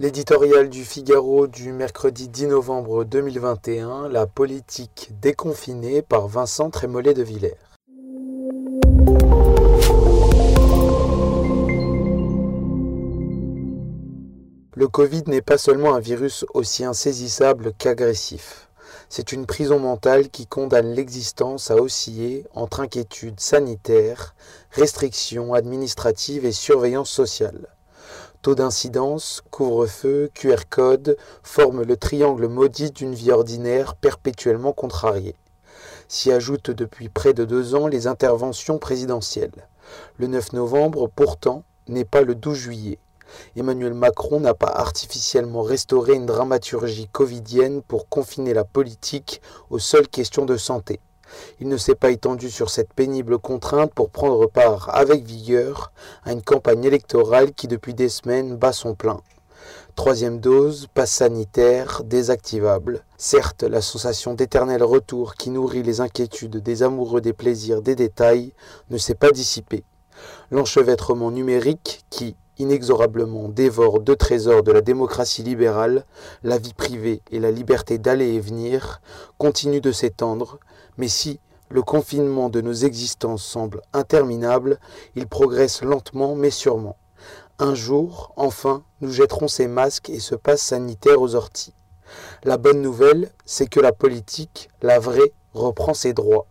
L'éditorial du Figaro du mercredi 10 novembre 2021, La politique déconfinée par Vincent Trémollet de Villers. Le Covid n'est pas seulement un virus aussi insaisissable qu'agressif. C'est une prison mentale qui condamne l'existence à osciller entre inquiétude sanitaire, restrictions administratives et surveillance sociale. Taux d'incidence, couvre-feu, QR code forment le triangle maudit d'une vie ordinaire perpétuellement contrariée. S'y ajoutent depuis près de deux ans les interventions présidentielles. Le 9 novembre, pourtant, n'est pas le 12 juillet. Emmanuel Macron n'a pas artificiellement restauré une dramaturgie covidienne pour confiner la politique aux seules questions de santé. Il ne s'est pas étendu sur cette pénible contrainte pour prendre part avec vigueur à une campagne électorale qui depuis des semaines bat son plein. Troisième dose, passe sanitaire, désactivable. Certes, la sensation d'éternel retour qui nourrit les inquiétudes des amoureux des plaisirs des détails ne s'est pas dissipée. L'enchevêtrement numérique qui, inexorablement dévore deux trésors de la démocratie libérale, la vie privée et la liberté d'aller et venir, continue de s'étendre, mais si le confinement de nos existences semble interminable, il progresse lentement mais sûrement. Un jour, enfin, nous jetterons ces masques et ce passe sanitaire aux orties. La bonne nouvelle, c'est que la politique, la vraie, reprend ses droits.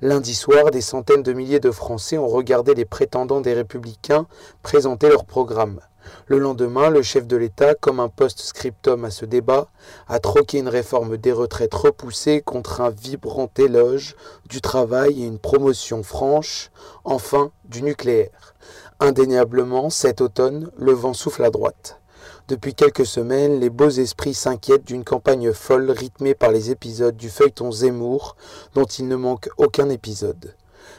Lundi soir, des centaines de milliers de Français ont regardé les prétendants des républicains présenter leur programme. Le lendemain, le chef de l'État, comme un post-scriptum à ce débat, a troqué une réforme des retraites repoussée contre un vibrant éloge du travail et une promotion franche, enfin, du nucléaire. Indéniablement, cet automne, le vent souffle à droite. Depuis quelques semaines, les beaux esprits s'inquiètent d'une campagne folle rythmée par les épisodes du feuilleton Zemmour, dont il ne manque aucun épisode.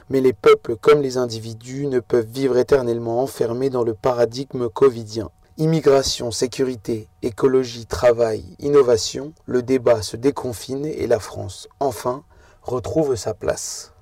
Mais les peuples comme les individus ne peuvent vivre éternellement enfermés dans le paradigme covidien. Immigration, sécurité, écologie, travail, innovation, le débat se déconfine et la France, enfin, retrouve sa place.